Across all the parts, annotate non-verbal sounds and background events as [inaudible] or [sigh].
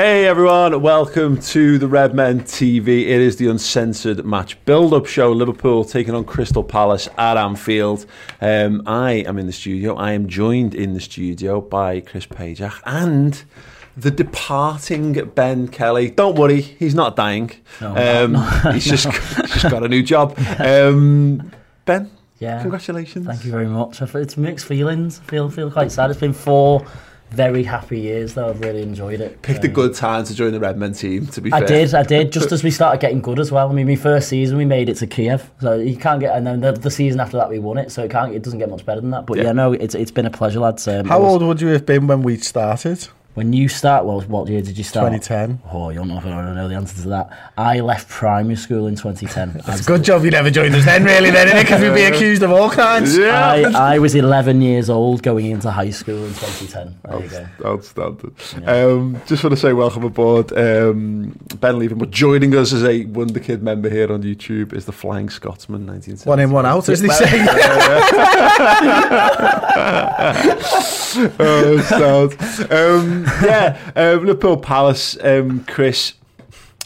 Hey everyone, welcome to the Red Men TV. It is the uncensored match build-up show. Liverpool taking on Crystal Palace at Anfield. Um, I am in the studio. I am joined in the studio by Chris Pajak and the departing Ben Kelly. Don't worry, he's not dying. No, um, no. [laughs] he's just [laughs] he's just got a new job. [laughs] Um, ben, Yeah. congratulations. Thank you very much. It's mixed feelings. I feel feel quite sad. It's been four very happy years though. I've really enjoyed it. Picked a Um, good time to join the Red Men team. To be I fair, I did, I did. Just [laughs] as we started getting good as well. I mean, my first season we made it to Kiev, so you can't get. And then the, the season after that we won it, so it can't. It doesn't get much better than that. But Yeah. yeah, no, it's it's been a pleasure, lads. Um, How was- old would you have been when we started? When you start, well, what year did you start? 2010. Oh, you don't know if I don't know the answer to that. I left primary school in 2010. It's [laughs] a good job you never joined us then, really, then, innit? Because we'd be [laughs] accused of all kinds. Yeah. I, I was 11 years old going into high school in 2010. There you go. Outstanding. Um, just want to say welcome aboard. Um, ben Leaving, but joining us as a Wonder Kid member here on YouTube is the Flying Scotsman, 1970. One in, one out, as they say. oh, sound. Um, [laughs] yeah, um, Liverpool Palace, um, Chris.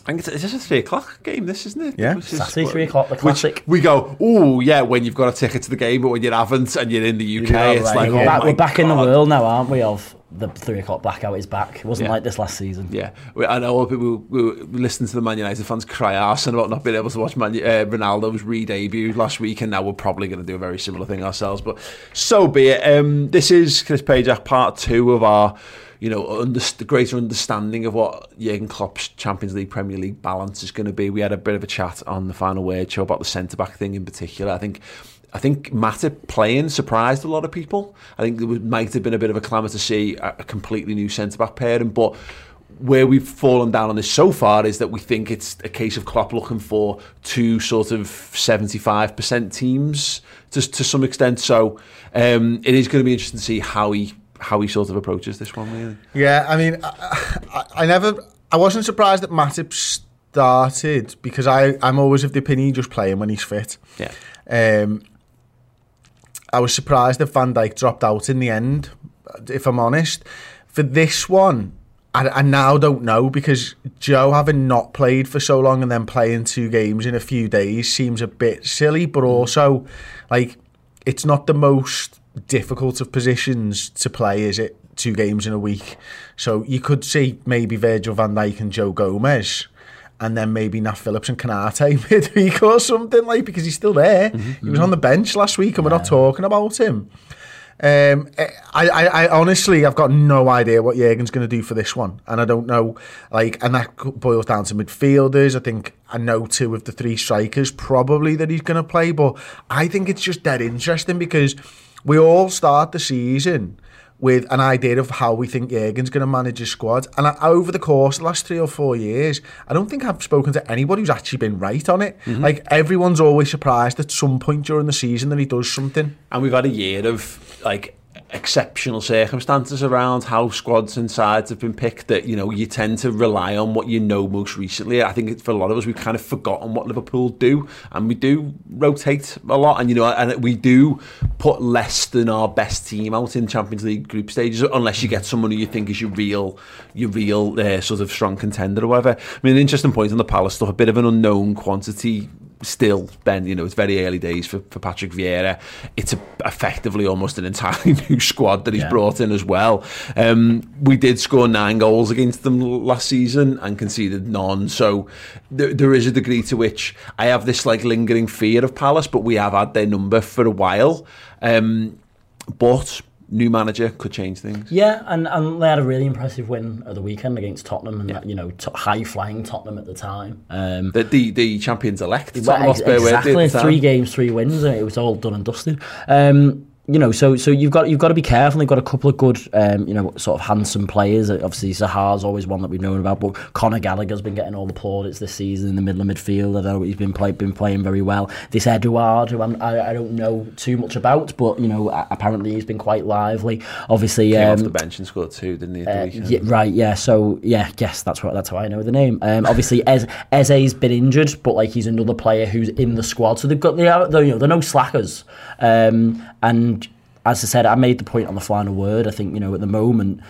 I think it's, is this a three o'clock game? This isn't it? Yeah. Saturday, three o'clock, the classic. we go, oh yeah, when you've got a ticket to the game, but when you haven't and you're in the UK, Yeah, it's right, like, yeah. oh we're back in the world now, aren't we? Of the three o'clock blackout is back. It wasn't Yeah. like this last season. Yeah, I know all people who listen to the Man United fans cry arse about not being able to watch Man, uh, Ronaldo's re-debut last week, and now we're probably going to do a very similar thing ourselves. But so be it. Um, this is Chris Pajak, part two of our, you know, under, the greater understanding of what Jurgen Klopp's Champions League, Premier League balance is going to be. We had a bit of a chat on the final word show about the centre back thing in particular. I think. I think Matip playing surprised a lot of people. I think there might have been a bit of a clamour to see a, completely new centre back pairing, but where we've fallen down on this so far is that we think it's a case of Klopp looking for two sort of 75% teams to, to some extent. So um, it is going to be interesting to see how he how he sort of approaches this one. Really, Yeah, I mean, I, I, I never, I wasn't surprised that Matip started because I, I'm always of the opinion he's just playing when he's fit. yeah, Um, I was surprised that Van Dijk dropped out in the end, if I'm honest. For this one, I, I now don't know because Joe having not played for so long and then playing two games in a few days seems a bit silly, but mm. also, like, it's not the most difficult of positions to play, is it? Two games in a week. So you could see maybe Virgil van Dijk and Joe Gomez and then maybe Nat Phillips and Konaté [laughs] midweek or something like because he's still there. Mm-hmm, he was mm-hmm. on the bench last week and we're not talking about him. Um, eh, I, I, I honestly, I've got no idea what Jurgen's going to do for this one, and I don't know. Like, and that boils down to midfielders. I think I know two of the three strikers probably that he's going to play, but I think it's just dead interesting because we all start the season with an idea of how we think Jurgen's going to manage his squad. And I, over the course of the last three or four years, I don't think I've spoken to anybody who's actually been right on it. Mm-hmm. Like everyone's always surprised at some point during the season that he does something. and we've had a year of like exceptional circumstances around how squads and sides have been picked that you know you tend to rely on what you know most recently. I think for a lot of us we've kind of forgotten what liverpool do and we do rotate a lot. And you know and we do put less than our best team out in champions league group stages unless you get someone who you think is your real your real uh, sort of strong contender or whatever. I mean an interesting point on the palace stuff a bit of an unknown quantity still, Ben, you know, it's very early days for, for Patrick Vieira. It's a, effectively almost an entirely [laughs] new squad that he's Yeah. brought in as well. Um, we did score nine goals against them last season and conceded none. So there, there is a degree to which I have this like lingering fear of Palace, but we have had their number for a while. Um, but new manager could change things. Yeah, and, and they had a really impressive win at the weekend against Tottenham, and that, you know, t- high flying Tottenham at the time. Um, The, the, the champions elect. Well, ex- Hotspur were at the exactly, three games, three wins, and it was all done and dusted. Um, you know, so so you've got you've got to be careful. They've got a couple of good, um, you know, sort of handsome players. Obviously, Zaha's always one that we've known about, but Conor Gallagher's been getting all the plaudits this season in the middle of midfield. I know he's been play, been playing very well. This Edouard, who I'm, I, I don't know too much about, but you know, apparently he's been quite lively. Obviously, Came off um, the bench and scored two, didn't he? Uh, yeah, right, yeah. So yeah, yes, that's what that's how I know the name. Um, obviously, Ez, Eze's been injured, but like he's another player who's in the squad. So they've got they are they're, you know they're no slackers. Um, and as I said, I made the point on the final word. I think you know at the moment.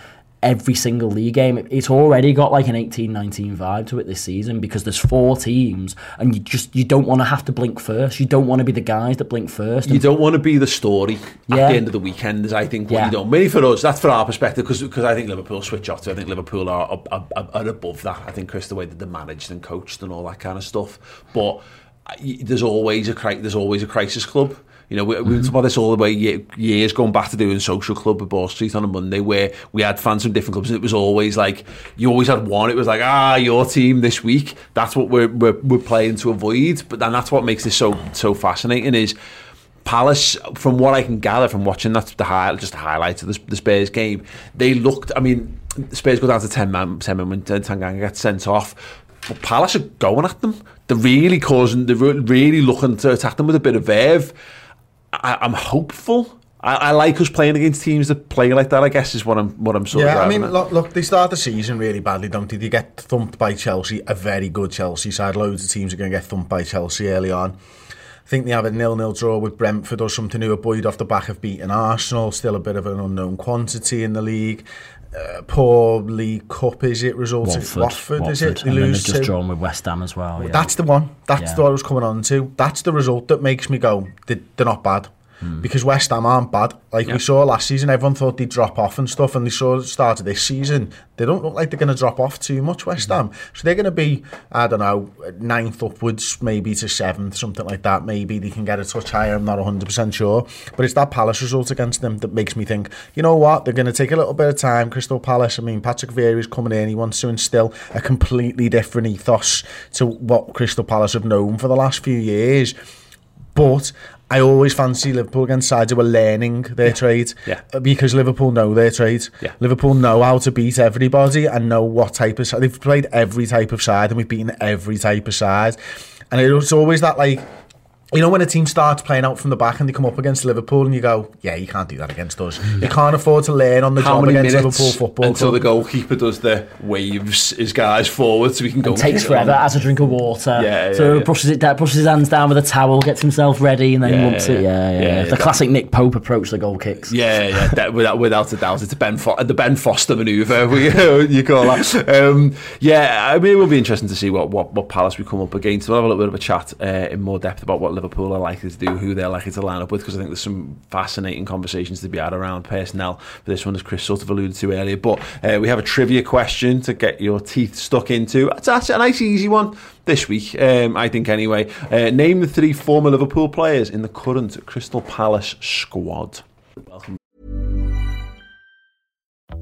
Every single league game, it's already got like an 18-19 vibe to it this season because there's four teams, and you just you don't want to have to blink first. You don't want to be the guys that blink first. You don't want to be the story at the end of the weekend, is I think what Yeah. you don't. Maybe for us, that's for our perspective, because I think Liverpool switch off to. I think Liverpool are, are, are, are above that. I think Chris, the way that they're managed and coached and all that kind of stuff. But uh, there's always a there's always a crisis club. You know, we, we talked about this all the way years going back to doing social club at Ball Street on a Monday, where we had fans from different clubs. And it was always like you always had one. It was like ah, your team this week. That's what we're we're, we're playing to avoid. But then that's what makes this so so fascinating is. Palace, from what I can gather from watching that's the high, just the highlights of the, the Spurs game, they looked. I mean, Spurs go down to ten man, ten men when Tanganga gets sent off. But Palace are going at them. They're really causing. They're really looking to attack them with a bit of verve. I, I'm hopeful. I, I like us playing against teams that play like that. I guess is what I'm what I'm sort yeah, of. Yeah, I mean, at. look, look, they start the season really badly, don't they? They get thumped by Chelsea, a very good Chelsea side. Loads of teams are going to get thumped by Chelsea early on. I think they have a nil-nil draw with Brentford or something who are buoyed off the back of beating Arsenal, still a bit of an unknown quantity in the league. Uh, poor League Cup, is it? Results Watford, Watford, is it? They and lose just to. drawn with West Ham as well. Yeah. That's the one. That's Yeah. the what I was coming on to. That's the result that makes me go, they're not bad. Hmm. Because West Ham aren't bad. Like we saw last season, everyone thought they'd drop off and stuff, and they saw the start of this season. They don't look like they're going to drop off too much, West hmm. Ham. So they're going to be, I don't know, ninth upwards, maybe to seventh, something like that. Maybe they can get a touch higher. I'm not 100% sure. But it's that Palace result against them that makes me think, you know what? They're going to take a little bit of time. Crystal Palace, I mean, Patrick Vieira is coming in. He wants to instill a completely different ethos to what Crystal Palace have known for the last few years. But I always fancy Liverpool against sides who are learning their trade. Yeah. Uh, Because Liverpool know their trade. Yeah. Liverpool know how to beat everybody and know what type of side. They've played every type of side and we've beaten every type of side. And it's always that like you know when a team starts playing out from the back and they come up against Liverpool and you go, yeah, you can't do that against us. You can't afford to learn on the How job many against Liverpool football until club. the goalkeeper does the waves his guys forward so we can go? It takes kick it on? forever. Has a drink of water. Yeah, yeah, so yeah. brushes it down, brushes his hands down with a towel, gets himself ready, and then Yeah, wants yeah, it. Yeah, yeah. yeah, yeah. yeah, the classic Nick Pope approach to goal kicks. Yeah, yeah, [laughs] that, without, without a doubt, it's a Ben Fo- the Ben Foster manoeuvre. [laughs] We, you call that? Um, yeah, I mean, it will be interesting to see what, what, what Palace we come up against. We'll have a little bit of a chat uh, in more depth about what Liverpool are likely to do, who they're likely to line up with, because I think there's some fascinating conversations to be had around personnel for this one, as Chris sort of alluded to earlier. But uh, we have a trivia question to get your teeth stuck into. It's actually a nice, easy one this week, um, I think. Anyway, uh, name the three former Liverpool players in the current Crystal Palace squad. Welcome.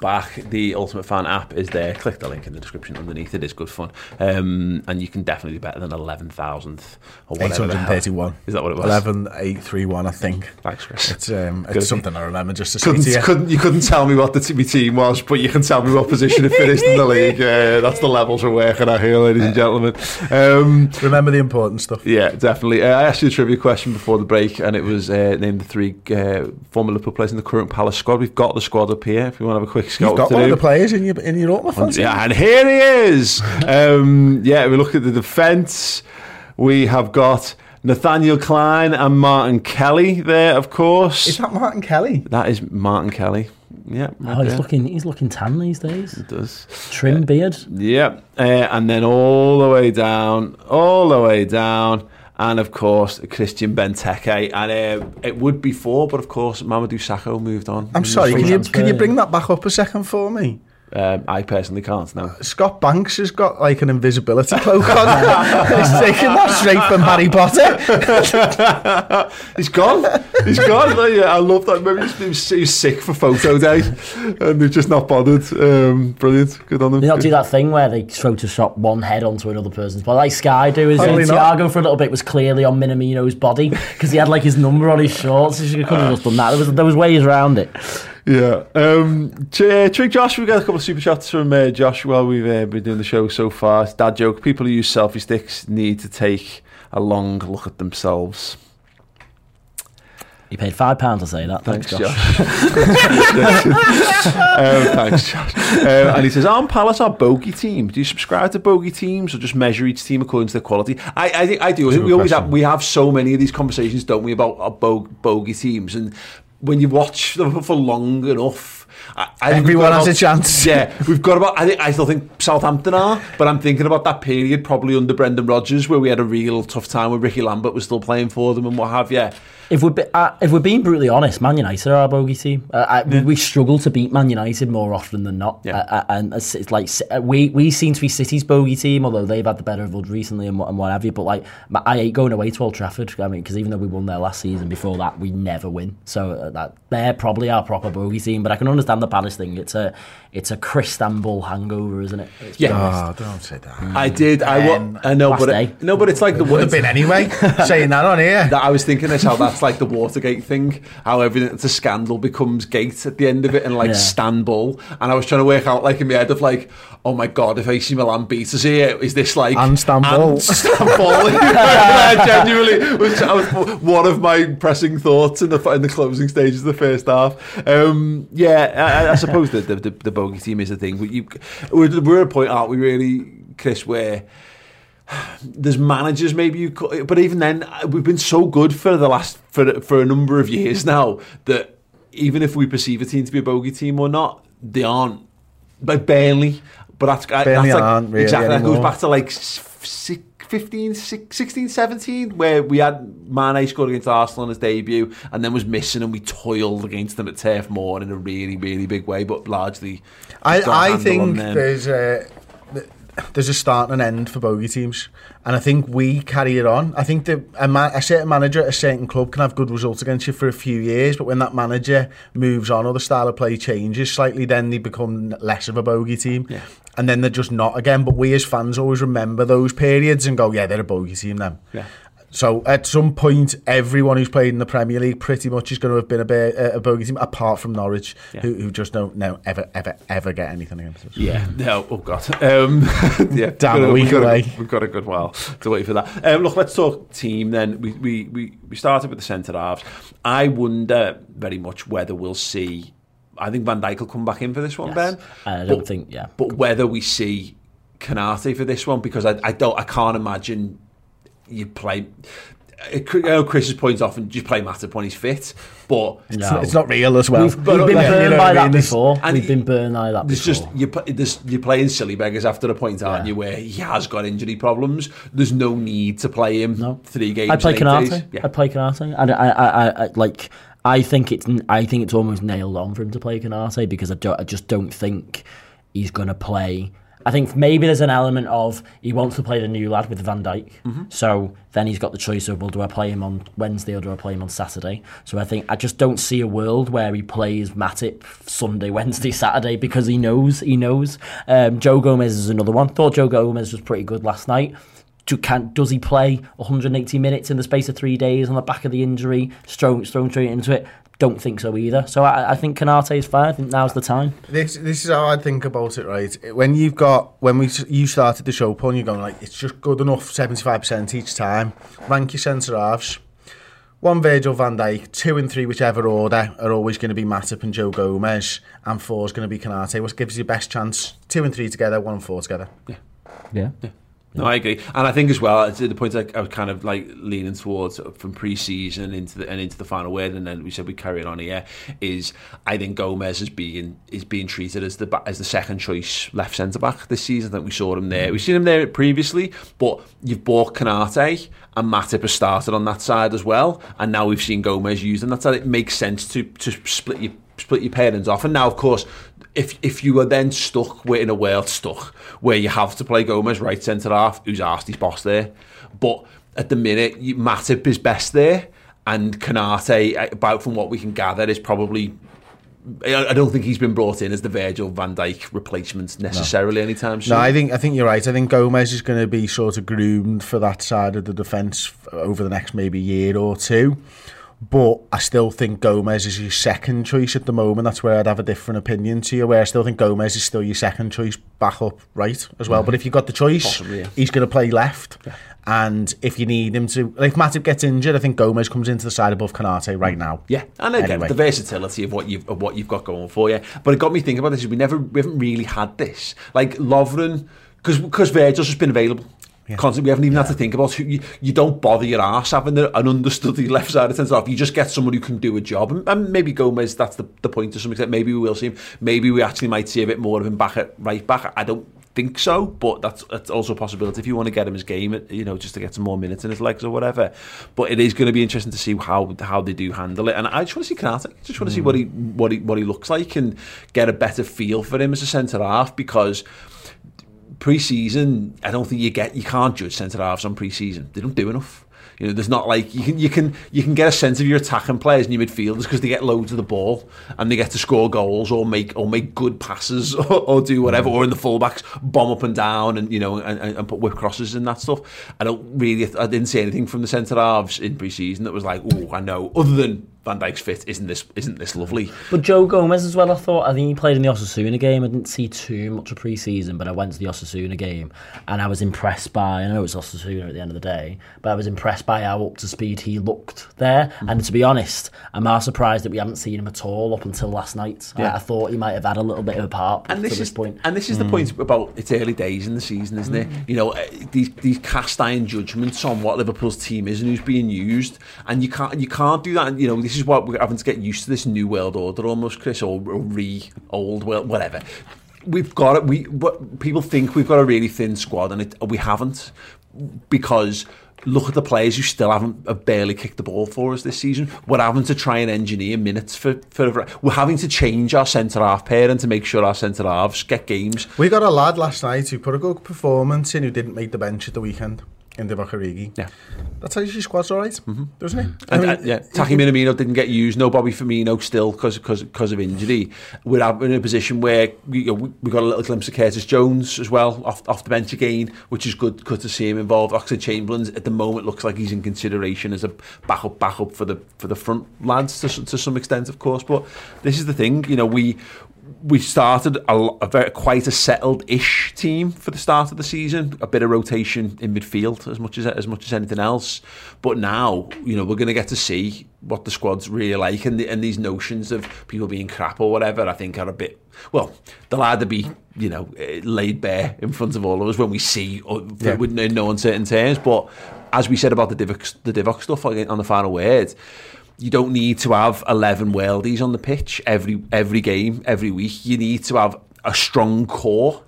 back, the Ultimate Fan app is there. Click the link in the description underneath. It is good fun, um, and you can definitely do better than eleven thousandth or whatever. 831. Is that what it was? 11831, I think. Thanks, Chris. It's um, it's something I remember just to couldn't, to you. couldn't you couldn't tell me what the TV team was, but you can tell me what position it finished in the league. [laughs] Uh, that's the levels we're working at here, ladies and gentlemen. Um, Remember the important stuff. yeah, definitely. Uh, I asked you a trivia question before the break, and it was uh, name the three uh, former Liverpool players in the current Palace squad. We've got the squad up here. If you want to have a quick scout, You've got to one of the players in your in your Ultimate fans. Yeah, and here he is. [laughs] um, yeah, we look at the defence. We have got Nathaniel Klein and Martin Kelly there, of course. Is that Martin Kelly? that is Martin Kelly. Yeah, Oh, he's there. looking he's looking tan these days. does. Trim beard. Yeah, uh, and then all the way down, all the way down, and of course Christian Benteke, and uh, it would be four, but of course Mamadou Sakho moved on. I'm sorry. Can you can you bring that back up a second for me? Um, I personally can't now. Scott Banks has got like an invisibility cloak on. [laughs] He's taking that straight from Harry Potter. [laughs] He's gone. He's gone. Like, yeah, I love that. Maybe he's, he was, he was sick for photo day, and they've just not bothered. Um, brilliant. Good on them. They don't do that thing where they Photoshop one head onto another person's body, like Sky do. Is Probably it? not. Thiago for a little bit was clearly on Minamino's body because he had like his number on his shorts. He could have just done that. There was there was ways around it. Yeah. Um, Ch- uh, Josh, we've got a couple of super chats from uh, Josh while we've uh, been doing the show so far. It's dad joke. People who use selfie sticks need to take a long look at themselves. He paid five pounds to say that. Thanks, Thanks, Josh. Josh. [laughs] um, thanks, Josh. Um, and he says, "Aren't Palace our bogey team? Do you subscribe to bogey teams or just measure each team according to their quality?" I, I think I do. I think we always question. have we have so many of these conversations, don't we, about our bo- bogey teams? And when you watch [laughs] them for long enough. I, I Everyone has a chance. [laughs] Yeah, we've got about. I think I still think Southampton are, but I'm thinking about that period probably under Brendan Rodgers where we had a real tough time when Ricky Lambert was still playing for them and what have you. If we're uh, if we're being brutally honest, Man United are our bogey team. Uh, I, we- We struggle to beat Man United more often than not, Yeah. uh, uh, and it's, it's like uh, we we seem to be City's bogey team, although they've had the better of us recently and what, and what have you. But like, I hate going away to Old Trafford. I mean, because even though we won there last season, before that we never win. So uh, that they're probably our proper bogey team. But I can understand the Palace thing. It's a it's a Christambul hangover, isn't it? It's Yeah. just- Oh, don't say that. I did. I, wa- Um, I know, but it, no, but it's like the Would have been anyway. [laughs] saying that on here. That I was thinking is how that's like the Watergate thing, how everything that's a scandal becomes gate at the end of it, and like Yeah. Istanbul. And I was trying to work out, like in my head, of like, oh my god, if AC Milan beat us here, is this like And Istanbul. and Istanbul? [laughs] Yeah, genuinely, which I was one of my pressing thoughts in the in the closing stages of the first half. Um, yeah, I, I suppose that the, the the bogey team is a thing, but you we're, we're at a point, aren't we? Really, Chris, where there's managers maybe you could, but even then we've been so good for the last for for a number of years [laughs] now that even if we perceive a team to be a bogey team or not they aren't but barely but that's, Burnley that's like aren't really exactly that goes back to like six, 15 16 17 where we had Mane scored against Arsenal on his debut and then was missing and we toiled against them at Turf Moor in a really really big way but largely I, I think there's a there's a start and an end for bogey teams, and I think we carry it on. I think that a, man, a certain manager at a certain club can have good results against you for a few years, but when that manager moves on or the style of play changes slightly, then they become less of a bogey team. Yeah. And then they're just not again. But we as fans always remember those periods and go, yeah, they're a bogey team then. Yeah. So at some point, everyone who's played in the Premier League pretty much is going to have been a, bit, a, a bogey team, apart from Norwich, Yeah. who, who just don't no ever ever ever get anything against us. Yeah, [laughs] no, oh god. Um, [laughs] yeah, Damn, we've got a week we've got away. we've got a good while to wait for that. Um, look, let's talk team then. We, we, we, we started with the centre halves. I wonder very much whether we'll see. I think Van Dijk will come back in for this one, Yes. Ben. I don't But- think- yeah. But whether we see Konaté for this one, because I, I don't, I can't imagine you play. Uh, I know Chris's point often you play Matip when he's fit, but It's, not, it's not real as well. We've, we've been yeah, burned you know by I that mean? There's- before. and We've been burned by that There's before. just you, put- there's, you're playing silly beggars after a point, aren't Yeah. you? Where he has got injury problems. There's no need to play him No. three games. I'd play in eight days. Konaté. Yeah. I'd play Konaté. And I, I, I, I, like, I think it's, I think it's almost nailed on for him to play Konaté because I, don't, I just don't think he's going to play I think maybe there's an element of he wants to play the new lad with Van Dijk. So then he's got the choice of, well, do I play him on Wednesday or do I play him on Saturday? So I think I just don't see a world where he plays Matip Sunday, Wednesday, Saturday because he knows, he knows. Um, Joe Gomez is another one. Thought Joe Gomez was pretty good last night. Do, can, does he play 180 minutes in the space of three days on the back of the injury, thrown, thrown straight into it? Don't think so either. So I, I think Konaté is fine. I think now's the time. This this is how I think about it, right? When you've got when we you started the show, Paul, and you're going like it's just good enough, seventy five percent each time. Rank your centre halves. One Virgil van Dijk, two and three, whichever order, are always going to be Matip and Joe Gomez, and four is going to be Konaté. What gives you the best chance? Two and three together, one and four together. Yeah, Yeah. Yeah. No, I agree, and I think as well to the point I, was kind of like leaning towards from pre-season into the and into the final word, and then we said we carry it on here. Is I think Gomez is being is being treated as the as the second choice left centre back this season. I think we saw him there. We've seen him there previously, but you've bought Konaté and Matip has started on that side as well, and now we've seen Gomez used on that side. It makes sense to to split your split your parents off, and now of course if if you are then stuck with in a world stuck where you have to play Gomez right centre half, who's asked his boss there, but at the minute Matip is best there, and Konaté, uh, about from what we can gather, is probably. I don't think he's been brought in as the Virgil Van Dijk replacement necessarily anytime soon. No, I think I think you're right. I think Gomez is going to be sort of groomed for that side of the defence over the next maybe year or two. But I still think Gomez is your second choice at the moment. That's where I'd have a different opinion to you. Where I still think Gomez is still your second choice back up right as well. But if you've got the choice, Possibly, yeah. he's going to play left. And if you need him to, like if Matip gets injured, I think Gomez comes into the side above Konaté right now. Yeah, and again, Anyway. the versatility of what you've of what you've got going for you. But it got me thinking about this. We never, we haven't really had this. Like Lovren, because because Virgil's just been available. Constantly, we haven't even had to think about who you, you don't bother your ass having an understudy [laughs] left side of centre half. You just get someone who can do a job, and, and maybe Gomez. That's the, the point to some extent. Maybe we will see him. Maybe we actually might see a bit more of him back at right back. I don't think so, but that's, that's also a possibility if you want to get him his game, you know, just to get some more minutes in his legs or whatever. But it is going to be interesting to see how how they do handle it. And I just want to see Konaté. I just want to see what mm. he what he what he looks like and get a better feel for him as a centre half because pre-season, I don't think you get you can't judge centre halves on pre-season. They don't do enough. You know, there's not like you can you can you can get a sense of your attacking players and your midfielders because they get loads of the ball and they get to score goals or make or make good passes [laughs] or, or do whatever or in the fullbacks bomb up and down and you know and, and put whip crosses and that stuff. I don't really I didn't see anything from the centre halves in pre-season that was like oh I know other than Van Dijk's fit isn't this isn't this lovely. But Joe Gomez as well, I thought. I think he played in the Osasuna game. I didn't see too much of pre-season, but I went to the Osasuna game and I was impressed by. I know it's Osasuna at the end of the day, but I was impressed by how up to speed he looked there. Mm-hmm. And to be honest, I'm more surprised that we haven't seen him at all up until last night. I, Yeah. I thought he might have had a little bit of a part and to this this is point. and this is the mm. point about it's early days in the season, isn't it? Mm. You know, eh, these these cast iron judgments on what Liverpool's team is and who's being used, and you can't you can't do that. You know, this is what we're having to get used to this new world order almost, Chris, or, or re old world, whatever. We've got it. We what people think we've got a really thin squad, and it, we haven't because. Look at the players who still haven't have barely kicked the ball for us this season. We're having to try and engineer minutes for, for we're having to change our centre half pairing to make sure our centre halves get games. We got a lad last night who put a good performance in who didn't make the bench at the weekend in the Origi. Yeah. That's how your squad's all right, mm-hmm. doesn't it? And, uh, yeah, Taki Minamino didn't get used. No Bobby Firmino still because of injury. We're in a position where we, you know, we we got a little glimpse of Curtis Jones as well off off the bench again, which is good. Good to see him involved. Oxlade-Chamberlain at the moment looks like he's in consideration as a backup backup for the for the front lads to, to some extent, of course. But this is the thing, you know, we we started a, a very quite a settled-ish team for the start of the season. A bit of rotation in midfield, as much as as much as anything else. But now, you know, we're going to get to see what the squad's really like, and, the, and these notions of people being crap or whatever, I think, are a bit. Well, they'll either be, you know, eh, laid bare in front of all of us when we see, or Yeah. with no, uncertain terms. But as we said about the Divock, the Divock stuff on the final word, you don't need to have 11 worldies on the pitch every every game, every week. You need to have a strong core,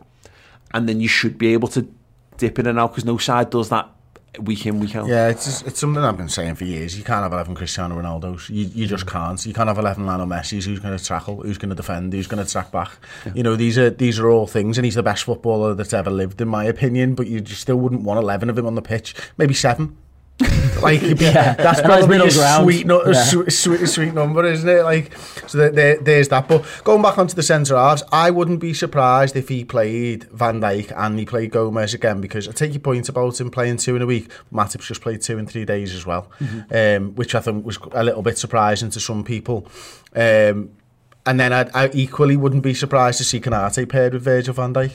and then you should be able to dip in and out because no side does that week in, week out. Yeah, it's just, it's something I've been saying for years. You can't have 11 Cristiano Ronaldo's. You, you just mm. can't. You can't have 11 Lionel Messi's. Who's going to tackle? Who's going to defend? Who's going to track back? You know, these are these are all things, and he's the best footballer that's ever lived, in my opinion. But you just still wouldn't want 11 of him on the pitch. Maybe seven. [laughs] like Yeah. that's probably middle a ground. sweet, no, Yeah. sweet, sweet, sweet number, isn't it? Like, so there, there, there's that. But going back onto the centre halves, I wouldn't be surprised if he played Van Dijk and he played Gomez again because I take your point about him playing two in a week. Matip's just played two in three days as well, um, which I think was a little bit surprising to some people. Um, and then I, I equally wouldn't be surprised to see Konaté paired with Virgil van Dijk.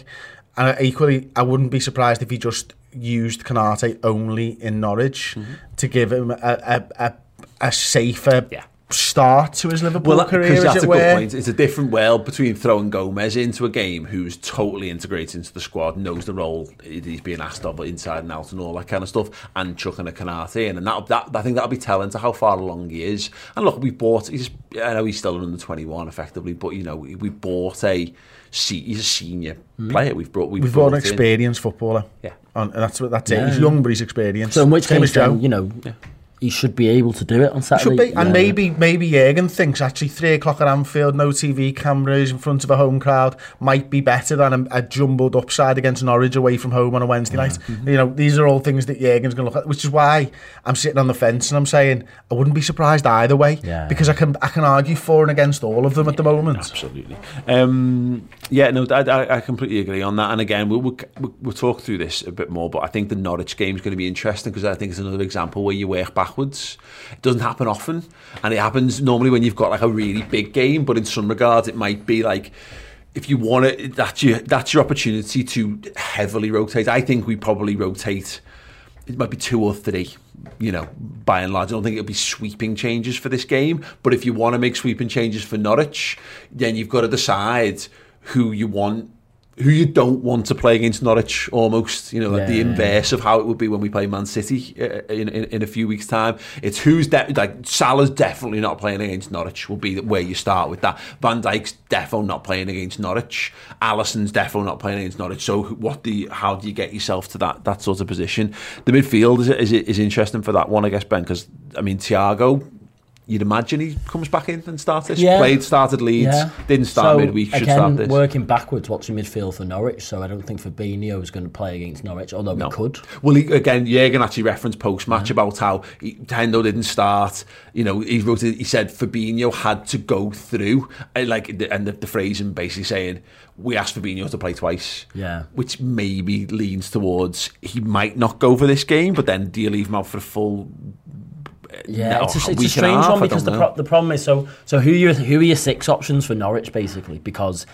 And I equally, I wouldn't be surprised if he just used Konaté only in Norwich to give him a, a, a, a safer Yeah. start to his Liverpool Well, career, because that's it a were. good point. It's a different world between throwing Gomez into a game who's totally integrated into the squad, knows the role he's being asked of inside and out and all that kind of stuff, and chucking a Konaté in. And that, that I think that'll be telling to how far along he is. And look, we bought, he's, I know he's still under 21 effectively, but, you know, we bought a, se- he's a senior hmm. player. We've brought, we've, We've got brought an in. experienced footballer. Yeah. And that's what that's it. He's young, but he's experienced. So in which Same case, then, you know, he should be able to do it on Saturday. Should be, and maybe maybe Jurgen thinks actually three o'clock at Anfield, no TV cameras in front of a home crowd might be better than a, a jumbled upside against Norwich away from home on a Wednesday night. Mm-hmm. You know, these are all things that Jurgen's going to look at, which is why I'm sitting on the fence and I'm saying I wouldn't be surprised either way Yeah. because I can I can argue for and against all of them at the moment. Absolutely. Um, yeah, no, I, I, completely agree on that. And again, we'll, we'll, we'll talk through this a bit more, but I think the Norwich game is going to be interesting because I think it's another example where you work backwards. It doesn't happen often, and it happens normally when you've got like a really big game, but in some regards, it might be like if you want it, that's your, that's your opportunity to heavily rotate. I think we probably rotate it might be two or three, you know, by and large. I don't think it'll be sweeping changes for this game. But if you want to make sweeping changes for Norwich, then you've got to decide who you want, who you don't want to play against Norwich almost, you know, like the Yeah. inverse of how it would be when we play Man City uh, in, in, in a few weeks' time. It's who's, de- like, Salah's definitely not playing against Norwich, will be where you start with that. Van Dijk's definitely not playing against Norwich. Alisson's definitely not playing against Norwich. So what do you, how do you get yourself to that that sort of position? The midfield is, is, is interesting for that one, I guess, Ben, because, I mean, Thiago, you'd imagine he comes back in and starts this. Yeah. Played, started Leeds, Yeah. didn't start so, midweek, should again, start this. working backwards, watching midfield for Norwich. So I don't think Fabinho is going to play against Norwich, although No. he could. Well, he, again, Jurgen actually referenced post match about how he, Hendo didn't start. You know, he wrote it, he said Fabinho had to go through, uh, like, the- and the, the phrasing basically saying we asked Fabinho to play twice. Yeah. which maybe leans towards he might not go for this game, but then do you leave him out for a full? Yeah, no, it's a, it's a strange half? one because the pro- the problem is so so who you who are your six options for Norwich basically because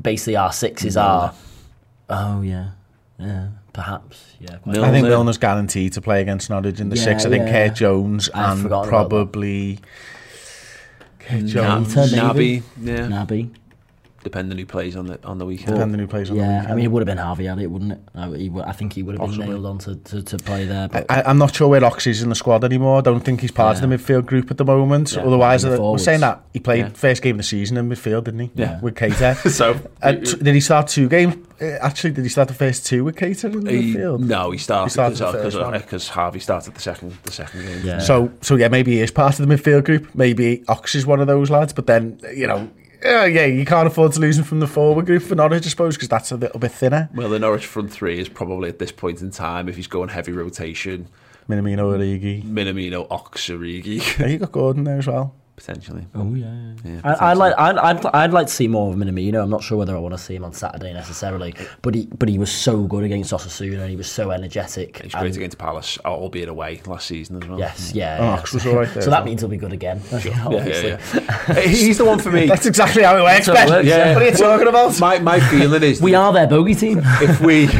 basically our sixes are oh yeah yeah perhaps yeah Milner. I think Milner's guaranteed to play against Norwich in the Yeah, six. I think yeah. Kurt Jones I've and forgotten about that. probably Kurt Na- mm. Jones. Naby. Naby, yeah, Naby depending who plays on the on the weekend. Depending who plays on the yeah weekend. I mean it would have been Harvey had it wouldn't it I, he, I think he would have been Possibly. nailed on to, to, to play there but I, I'm not sure where Ox is in the squad anymore. I don't think he's part Yeah. of the midfield group at the moment. Yeah, Otherwise, the uh, we're saying that he played Yeah. first game of the season in midfield, didn't he? Yeah. With Keita. [laughs] So Uh, t- did he start two games? Uh, actually, did he start the first two with Keita in the he, midfield? no, he started started because the first one. because Harvey started the second the second game. yeah So, so yeah, maybe he is part of the midfield group. Maybe Ox is one of those lads. But then, you know, yeah, yeah, you can't afford to lose him from the forward group for Norwich, I suppose, because that's a little bit thinner. Well, the Norwich front three is probably at this point in time, if he's going heavy rotation, Minamino Origi. Minamino, Ox, Origi, Yeah, you got Gordon there as well. Potentially. Oh yeah, Yeah, I, I'd like I'd, I'd, I'd like to see more of Minamino. I'm not sure whether I want to see him on Saturday necessarily, but he but he was so good against Osasuna and he was so energetic. He's great and- against Palace, albeit away last season as well. Yes, yeah. Oh, yeah. Ox was all right there so that means he'll be good again. [laughs] Yeah, yeah, yeah. [laughs] he's the one for me. That's exactly how it works, That's how it Ben. works, yeah. What are you talking about? My my feeling is We are their bogey team. if we [laughs]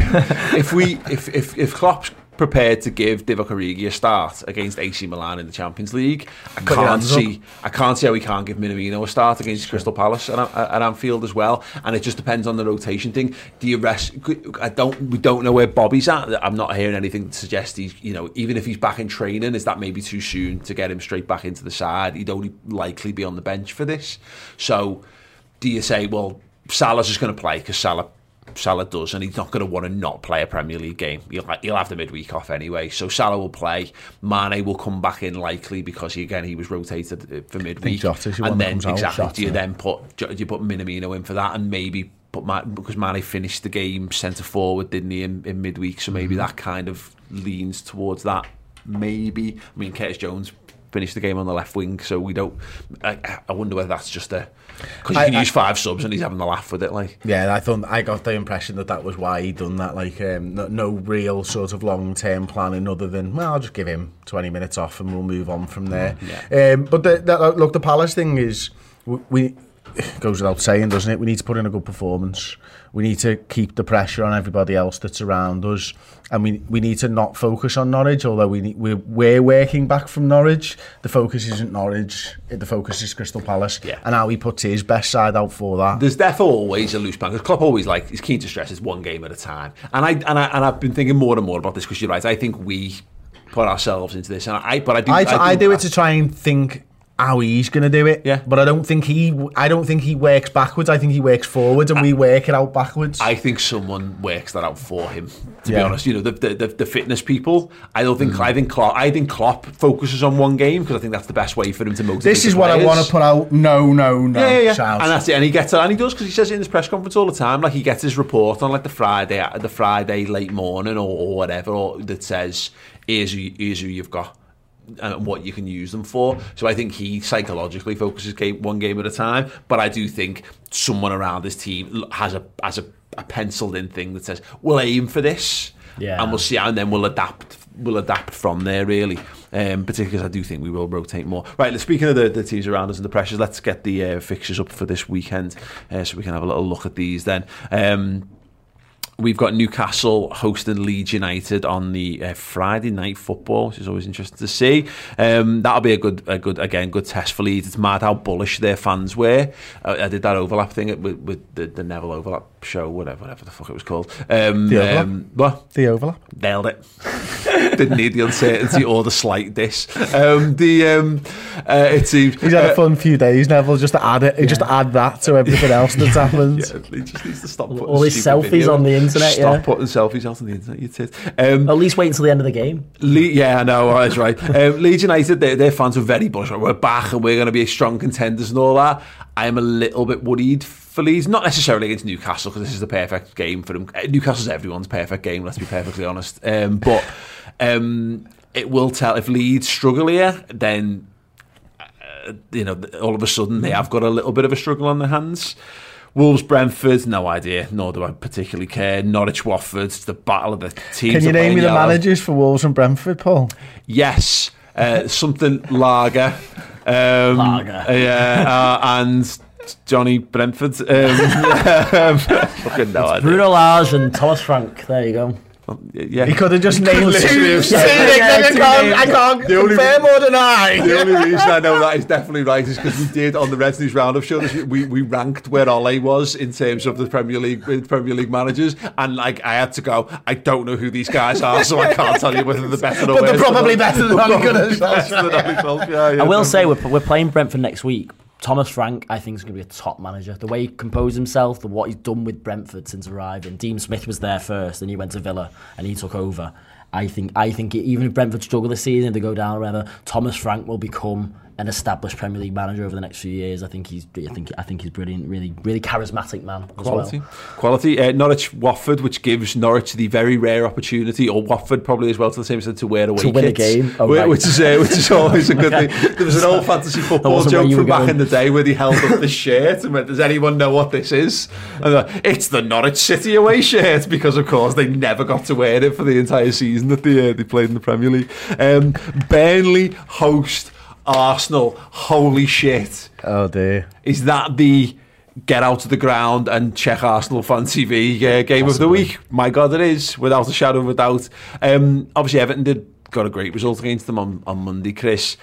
if we if if if Klopp's prepared to give Divock Origi a start against AC Milan in the Champions League, I can't hands up. see I can't see how we can't give Minamino a start against Crystal Palace at, at Anfield as well. And it just depends on the rotation thing. Do you rest? I don't. We don't know where Bobby's at. I'm not hearing anything to suggest he's. You know, even if he's back in training, is that maybe too soon to get him straight back into the side? He'd only likely be on the bench for this. So, do you say, well, Salah's just going to play because Salah Salah does, and he's not going to want to not play a Premier League game. He'll, he'll have the midweek off anyway, so Salah will play. Mane will come back in likely because he, again he was rotated uh, for midweek, and then comes out. exactly do you then put do you put Minamino in for that, and maybe put Ma- because Mane finished the game centre forward, didn't he, in, in midweek? So Mm-hmm. maybe that kind of leans towards that. Maybe I mean Curtis Jones finished the game on the left wing, so we don't. I, I wonder whether that's just a because you can I- use five subs and he's having a laugh with it, like. Yeah, I thought I got the impression that that was why he done that. Like, um, no, no real sort of long term planning other than well, I'll just give him twenty minutes off and we'll move on from there. Um, but the, the, look, the Palace thing is we, we goes without saying, doesn't it? We need to put in a good performance. We need to keep the pressure on everybody else that's around us, and we we need to not focus on Norwich. Although we need, we're we're working back from Norwich, the focus isn't Norwich. The focus is Crystal Palace, Yeah. and how he puts his best side out for that. There's definitely always a loose plan. Because Klopp always like he's keen to stress it's one game at a time. And I and I and I've been thinking more and more about this because you're right. I think we put ourselves into this, and I but I do I, I do it to try and think how he's going to do it. Yeah. But I don't think he. I don't think he works backwards. I think he works forwards, and we work it out backwards. I think someone works that out for him. To be honest, you know the the, the, the fitness people. I don't Mm. think I think Klopp. I think Klopp focuses on one game because I think that's the best way for him to motivate. this is what I want to put out. No, no, no. Yeah, yeah, yeah. And that's it. And he gets it, and he does because he says it in his press conference all the time. Like he gets his report on like the Friday, the Friday late morning or, or whatever, or that says here's who, here's who you've got and what you can use them for. So I think he psychologically focuses game, one game at a time. But I do think someone around his team has a has a, a penciled in thing that says we'll aim for this, Yeah. and we'll see, how, and then we'll adapt. We'll adapt from there, really. Um, particularly because I do think we will rotate more. Right. Speaking of the, the teams around us and the pressures, let's get the uh, fixtures up for this weekend, uh, so we can have a little look at these. Then. Um, We've got Newcastle hosting Leeds United on the uh, Friday night football, which is always interesting to see. Um, that'll be a good, a good again, good test for Leeds. It's mad how bullish their fans were. Uh, I did that overlap thing with, with the, the Neville overlap show, whatever, whatever the fuck it was called. Um, The overlap? um, what? the overlap. Nailed it. [laughs] Didn't need the uncertainty or the slight diss. Um, the um, uh, it seems He's had uh, a fun few days, Neville. Just to add it, just add that to everything else that's happened. Yeah, he just needs to stop putting All his selfies video. on the internet, Stop yeah. putting selfies out on the internet, you tit. Um, At least wait until the end of the game. Le- yeah, I know, that's right. [laughs] Um, Leeds United, their, their fans were very bullish. We're back and we're going to be a strong contenders and all that. I am a little bit worried for Leeds, not necessarily against Newcastle because this is the perfect game for them. Newcastle's everyone's perfect game, let's be perfectly honest. Um, but um, it will tell if Leeds struggle here, then uh, you know all of a sudden they have got a little bit of a struggle on their hands. Wolves, Brentford, no idea, nor do I particularly care. Norwich, Watford, it's the battle of the teams. Can you name me the yellow. managers for Wolves and Brentford, Paul? Yes, uh, something lager. Um, Lager. Yeah, uh, and Johnny Brentford. Um, [laughs] fucking no idea. Bruno Lage and Thomas Frank. There you go. Yeah, He could have just named literally two. have See, said- Nick, Yeah, I can't. I can't The only- confirm or deny. The only reason I know that is definitely right is because we did on the Reds News Roundup show. This, we we ranked where Ole was in terms of the Premier League uh, Premier League managers, and like I had to go. I don't know who these guys are, so I can't tell you whether they're better or But they're probably than- better than They're Ole Gunnar better than Ole Solskjaer, yeah, I will say we're, we're playing Brentford next week. Thomas Frank, I think, is going to be a top manager. The way he composed himself, the what he's done with Brentford since arriving. Dean Smith was there first, and he went to Villa, and he took over. I think, I think even if Brentford struggle this season, they go down or whatever, Thomas Frank will become an established Premier League manager over the next few years. I think he's, I think, I think he's brilliant. Really, really charismatic man as Quality, well. quality. Uh, Norwich, Watford, which gives Norwich the very rare opportunity, or Watford probably as well to the same extent to wear away To win a game? Oh, Whi- right. which is uh, which is always a good Okay. thing. [laughs] There was an old fantasy football joke from back going. in the day where they held up the shirt and went, "Does anyone know what this is?" And like, it's the Norwich City away shirt because, of course, they never got to wear it for the entire season that they uh, they played in the Premier League. Um, Burnley host Arsenal. Holy shit! Oh dear. Is that the get out of the ground and check Arsenal fan TV uh, game of the week? My God, it is, without a shadow of a doubt. Um, obviously, Everton did got a great result against them on, on Monday, Chris.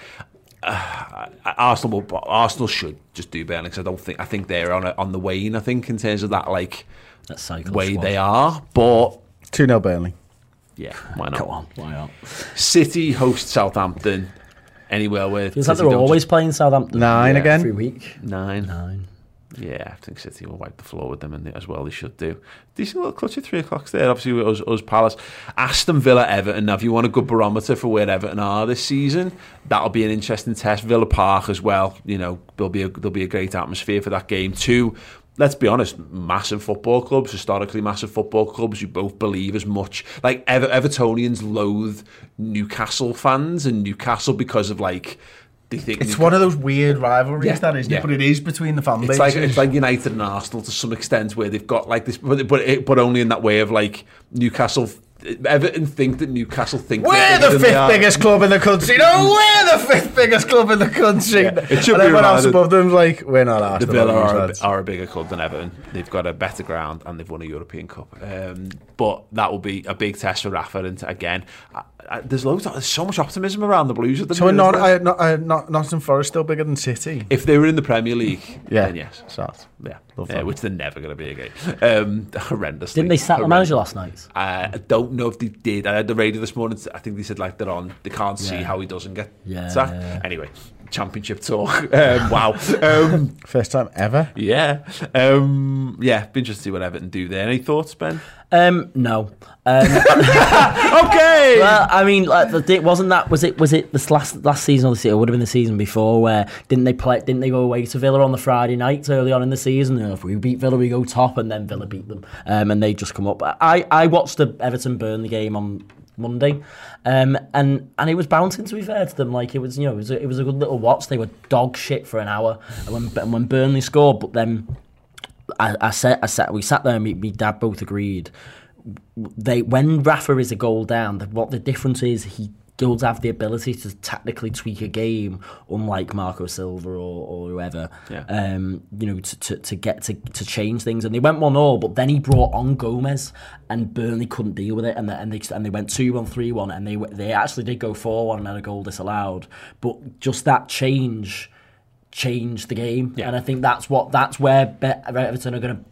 Uh, Arsenal, will, Arsenal should just do better Burnley 'cause I don't think I think they're on a, on the wane. I think in terms of that like That cycle way squad. they are, but 2 0 Burnley. yeah, why not? Come on, why not? City host Southampton. Anywhere with. Feels like City they're don't always playing Southampton. Nine yeah, again? Every week. nine. Nine. Yeah, I think City will wipe the floor with them, and as well they should do. Decent little clutch at three o'clock there. Obviously, with us, us Palace, Aston Villa, Everton. Now, if you want a good barometer for where Everton are this season, that'll be an interesting test. Villa Park as well. You know, there'll be a there'll be a great atmosphere for that game too. Let's be honest, massive football clubs, historically massive football clubs, you both believe as much. Like Ever- Evertonians loathe Newcastle fans and Newcastle because of like they think It's Newca- one of those weird rivalries, Yeah, that isn't yeah. it? But it is between the fan It's like it's like United and Arsenal to some extent, where they've got like this, but but, it, but only in that way of like Newcastle. Everton think that Newcastle think We're the bigger they fifth biggest club in the country. No, we're the fifth biggest club in the country. it should and be everyone else above them's like, we're not The Arsenal. Villa these are a, lads. are a bigger club than Everton. They've got a better ground and they've won a European Cup. Um, but that will be a big test for Rafa. And again, I, I, there's loads. Of, there's so much optimism around the Blues at the moment. So not, isn't there? uh, not, uh, Nottingham Forest still bigger than City? if they were in the Premier League, [laughs] Yeah. then yes, Sort. yeah, Love yeah which they're never going to be again. [laughs] Um, [laughs] horrendous. Didn't they sack the manager last night? Uh, I don't know if they did. I had the radio this morning. I think they said like they're on. They can't see Yeah. how he doesn't get Yeah, sacked. yeah, yeah. Anyway, championship talk. [laughs] Um, wow. Um, First time ever. yeah. Um, yeah. Be interested to see what Everton do there. Any thoughts, Ben? Um, no. Um, [laughs] Okay. well, I mean, like, the, it wasn't that. Was it? Was it this last last season? Or the season? it would have been the season before. Where didn't they play? Didn't they go away to Villa on the Friday night early on in the season? You know, if we beat Villa, we go top, and then Villa beat them, um, and they just come up. I I watched the Everton Burnley game on Monday, um, and and it was bouncing. To be fair to them, like it was, you know, it was a, it was a good little watch. They were dog shit for an hour, and when and when Burnley scored, but then I, I said, I said we sat there and me, me dad both agreed. They when Rafa is a goal down, the, what the difference is, he does have the ability to tactically tweak a game, unlike Marco Silva or, or whoever. Yeah. Um, you know, to, to, to get to, to change things, and they went one all, but then he brought on Gomez, and Burnley couldn't deal with it, and they, and they and they went two one, three one, and they they actually did go four one and had a goal disallowed, but just that change changed the game, Yeah. and I think that's what that's where Be- Everton are going to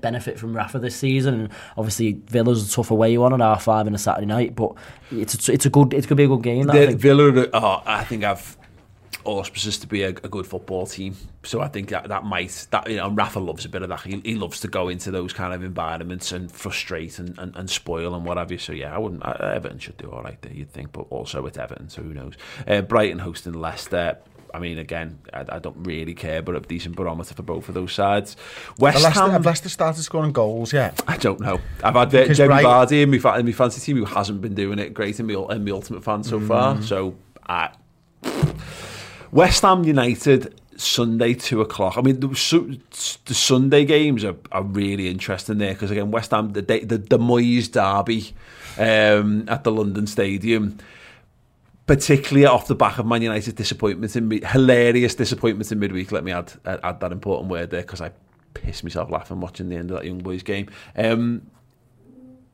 benefit from Rafa this season. And obviously, Villa's a tough away one on R five on a Saturday night, but it's a, it's a good it could be a good game. That, I think. Villa, oh, I think I've auspices to be a, a good football team. So I think that that might that you know Rafa loves a bit of that. He, he loves to go into those kind of environments and frustrate and, and, and spoil and what have you. So yeah, I wouldn't. I, Everton should do all right there, you'd think, but also it's Everton, so who knows? Uh, Brighton hosting Leicester. I mean, again, I, I don't really care, but a decent barometer for both of those sides. West Have Leicester, Ham. have Leicester started scoring goals yet? I don't know. I've had uh, Jamie Bright- Vardy in my, in my fantasy team who hasn't been doing it great in my, in my ultimate fan so far. So, I, West Ham United Sunday two o'clock. I mean, the, su- the Sunday games are, are really interesting there because again, West Ham the the, the Moyes derby um, at the London Stadium. particularly off the back of Man United's disappointments in mid, hilarious disappointments in midweek. Let me add add that important word there because I pissed myself laughing watching the end of that young boys game. Um,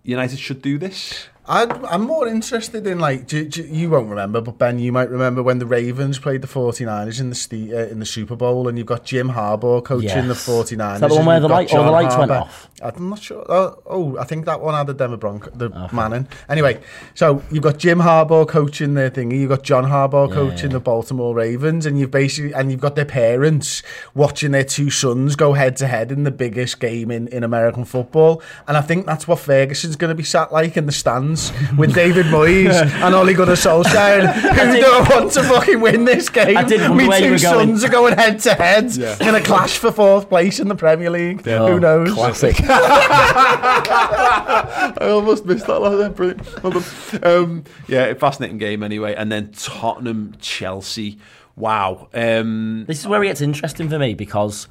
United should do this. I'd, I'm more interested in like do, do- you won't remember, but Ben, you might remember when the Ravens played the 49ers in the Ste- uh, in the Super Bowl, and you've got Jim Harbaugh coaching the Yes. 49ers. Is that the one where the light- all the lights went off? I'm not sure. Oh, oh, I think that one had the Denver Bronco, the Manning. Anyway, so you've got Jim Harbaugh coaching the thing. You've got John Harbaugh coaching the Baltimore Ravens, and you've basically and you've got their parents watching their two sons go head to head in the biggest game in, in American football. And I think that's what Ferguson's going to be sat like in the stands with David Moyes [laughs] and Ole Gunnar Solskjaer. Who do I want to fucking win this game? I did wonder Me two were going. sons are going head to head in a clash for fourth place in the Premier League. Who knows? Classic. [laughs] I almost missed that last there. Brilliant. Well. Um, yeah, fascinating game anyway. And then Tottenham Chelsea. Wow. Um, This is where it gets interesting for me because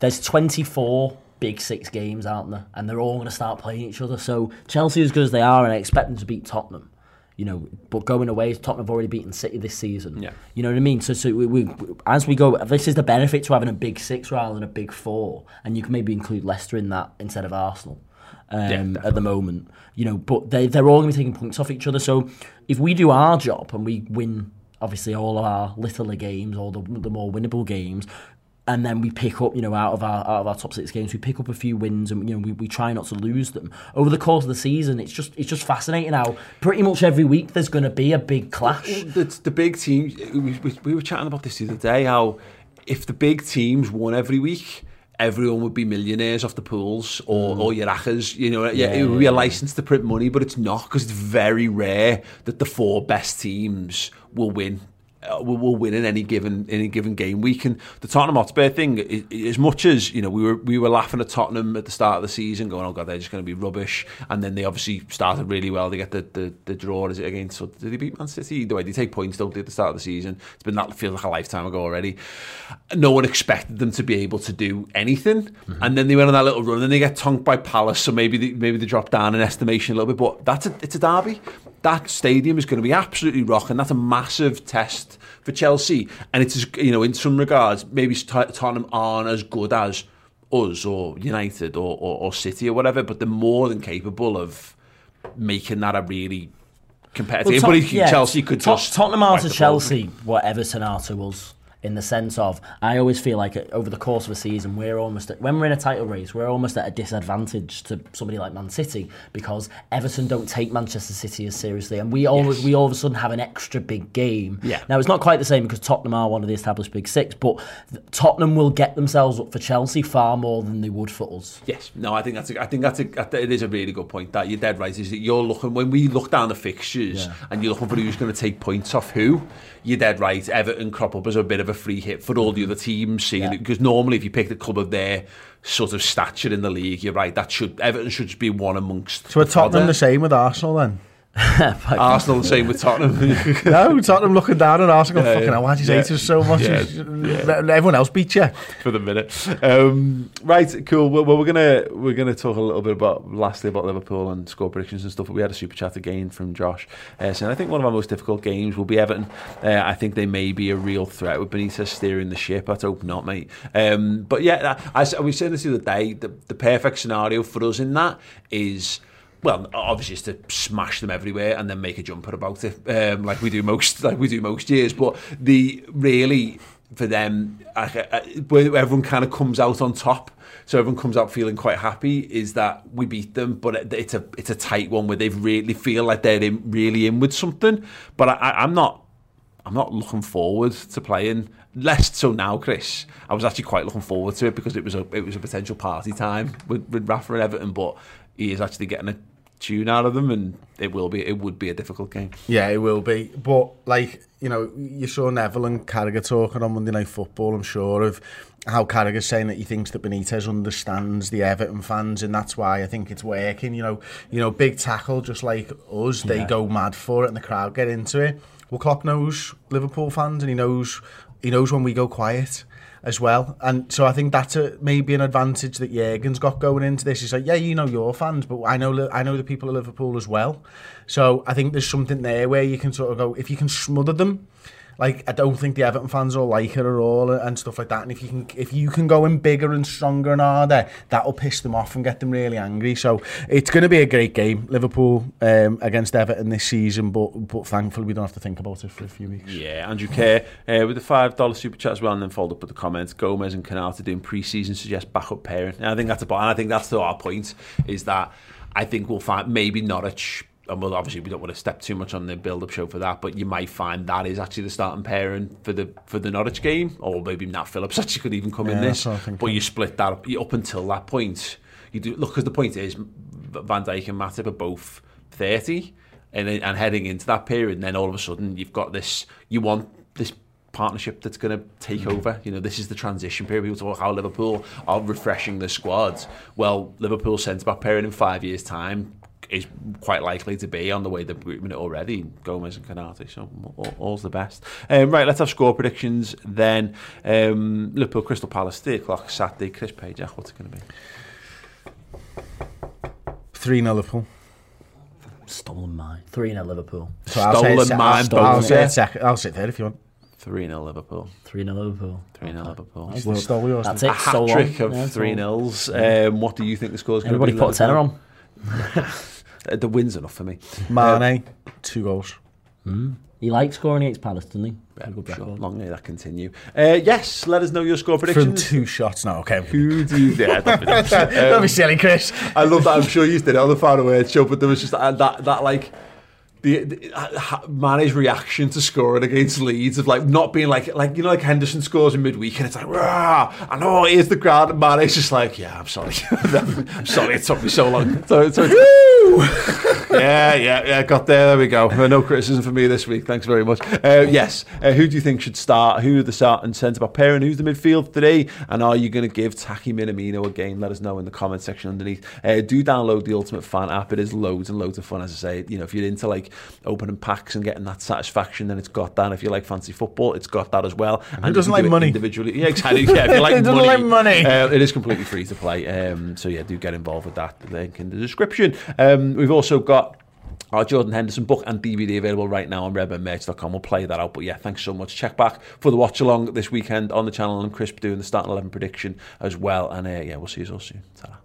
there's 24 big six games, aren't there? And they're all going to start playing each other. So Chelsea, as good as they are, and I expect them to beat Tottenham. You know, but going away, Tottenham have already beaten City this season. Yeah. You know what I mean? So, so we, we, as we go, this is the benefit to having a big six rather than a big four, and you can maybe include Leicester in that instead of Arsenal. Um, at the moment, you know, but they they're all going to be taking points off each other. So if we do our job and we win, obviously all of our littler games, all the the more winnable games, and then we pick up, you know, out of our out of our top six games, we pick up a few wins, and you know, we, we try not to lose them over the course of the season. It's just it's just fascinating how pretty much every week there's going to be a big clash. the, the big teams, we, we, we were chatting about this the other day, how if the big teams won every week, everyone would be millionaires off the pools or, Mm. or your accas. You know, yeah, it would be a license to print money, but it's not because it's very rare that the four best teams will win. Uh, will, will win in any given any given game. Week and the Tottenham Hotspur thing as much as you know we were we were laughing at Tottenham at the start of the season going oh god they're just going to be rubbish. And then they obviously started really well. They get the, the, the draw is it against so did they beat Man City? Either way they take points don't they at the start of the season? It's been that feels like a lifetime ago already. No one expected them to be able to do anything. And then they went on that little run and they get tonked by Palace so maybe they, maybe they drop down in estimation a little bit but that's a, it's a derby that stadium is going to be absolutely rocking. That's a massive test for Chelsea. And it's you know in some regards maybe Tot- Tottenham aren't as good as us or United or, or, or City or whatever but they're more than capable of making that a really competitive Tot- but if yeah, Chelsea could Tot- just Tottenham are to. Chelsea whatever Everton are to us in the sense of I always feel like uh, over the course of a season we're almost at, when we're in a title race we're almost at a disadvantage to somebody like Man City because Everton don't take Manchester City as seriously and we always we all of a sudden have an extra big game Yeah. now it's not quite the same because Tottenham are one of the established big six but Tottenham will get themselves up for Chelsea far more than they would for us Yes, no, I think that's a, I think that's a, it is a really good point. That you're dead right. Is that you're looking when we look down the fixtures Yeah. and you're looking for who's going to take points off who. You're dead right. Everton crop up as a bit of a free hit for all the mm-hmm. other teams. Seeing Yeah. it because normally if you pick the club of their sort of stature in the league, you're right. That should Everton should just be one amongst. So are Tottenham fodder. the same with Arsenal then? [laughs] Arsenal the same with Tottenham. [laughs] no, Tottenham looking down at Arsenal. Yeah, fucking yeah. hell, why do you hate us so much? Yeah. Everyone else beat you. for the minute. Um, right, cool. Well, well, we're gonna we're gonna talk a little bit about lastly about Liverpool and score predictions and stuff. But we had a super chat again from Josh uh, saying I think one of our most difficult games will be Everton. Uh, I think they may be a real threat with Benitez steering the ship. Let's hope not, mate. Um, but yeah, I, I we said this the other day. The, the perfect scenario for us in that is well, obviously it's to smash them everywhere and then make a jumper about it, um, like we do most, [laughs] like we do most years. But the really for them, where everyone kind of comes out on top. So everyone comes out feeling quite happy. Is that we beat them, but it- it's a it's a tight one where they really feel like they're in, really in with something. But I, I'm not. I'm not looking forward to playing. Less so now, Chris. I was actually quite looking forward to it because it was a it was a potential party time with, with Rafa and Everton, but he is actually getting a tune out of them, and it will be it would be a difficult game. Yeah, it will be. But like you know, you saw Neville and Carragher talking on Monday Night Football. I'm sure of how Carragher's saying that he thinks that Benitez understands the Everton fans, and that's why I think it's working. You know, you know, big tackle just like us, they go mad for it, and the crowd get into it. Well, Klopp knows Liverpool fans, and he knows he knows when we go quiet as well. And so I think that's a, maybe an advantage that Jurgen's got going into this. He's like, yeah, you know your fans, but I know I know the people of Liverpool as well. So I think there's something there where you can sort of go, if you can smother them, like I don't think the Everton fans will like it at all and stuff like that. And if you can, if you can go in bigger and stronger and harder, that'll piss them off and get them really angry. So it's going to be a great game, Liverpool um, against Everton this season. But but thankfully we don't have to think about it for a few weeks. Yeah, Andrew Kerr uh, with the five dollar super chat as well, and then followed up with the comments. Gomez and Konaté doing pre-season suggest backup pairing. And I think that's a and I think that's the our point is that I think we'll find maybe Norwich. And well, obviously we don't want to step too much on the build-up show for that, but you might find that is actually the starting pairing for the for the Norwich game, or maybe Nat Phillips [laughs] actually could even come in Yeah, this. I'm thinking. But you split that up, up until that point. You do look because the point is Van Dijk and Matip are both thirty, and and heading into that period, and then all of a sudden you've got this. You want this partnership that's going to take mm. over. You know, this is the transition period. People talk how Liverpool are refreshing the squads. Well, Liverpool centre back pairing in five years' time is quite likely to be on the way they're grouping it already. Gomez and Konaté, so all, all's the best. Um, right, let's have score predictions then. Um, Liverpool Crystal Palace, three o'clock Saturday. Chris Page, what's it going to be? Three 0 Liverpool. stolen mine 3 0 Liverpool So I'll say Stolen mine, I'll, both, I'll say yeah. second. I'll say third if you want. Three 0 Liverpool. 3 0 Liverpool Three 0 Liverpool. Well, stole yours. that's A it hat so trick long. of Yeah, three all- nils. Um, what do you think the score's going to be? Everybody put a tenner on. [laughs] Uh, The win's enough for me. Mane, two goals. He likes scoring against Palace, doesn't he? Yeah, sure. Long may that continue. Uh, yes, let us know your score From two shots. No, okay. Who do you? Yeah, [laughs] don't be daft. Don't be silly, Chris. I love that. I'm sure you did it on the far away show, but there was just that, that, that like the, the uh, Mane's reaction to scoring against Leeds of like not being like like you know like Henderson scores in midweek and it's like rah I know here's the crowd and Mane's just like yeah I'm sorry [laughs] I'm sorry it took me so long [laughs] so, so yeah yeah yeah got there there we go. No criticism for me this week thanks very much. Uh, yes uh, who do you think should start? Who are the start and centre back pair and who's the midfield today? And are you going to give Taki Minamino a game? Let us know in the comment section underneath. Uh, do download the Ultimate Fan app. It is loads and loads of fun as I say. You know if you're into like opening packs and getting that satisfaction then it's got that. If you like fancy football it's got that as well. And Who doesn't can do like money? individually. Yeah exactly. Yeah if you [laughs] like doesn't money, like money? uh, it is completely free to play. Um, so yeah do get involved with that link in the description. Um, we've also got our Jordan Henderson book and DVD available right now on redmenmerch.com. We'll play that out. But yeah, thanks so much. Check back for the watch along this weekend on the channel. And Chris doing the starting 11 prediction as well. And uh, yeah, we'll see you all soon. ta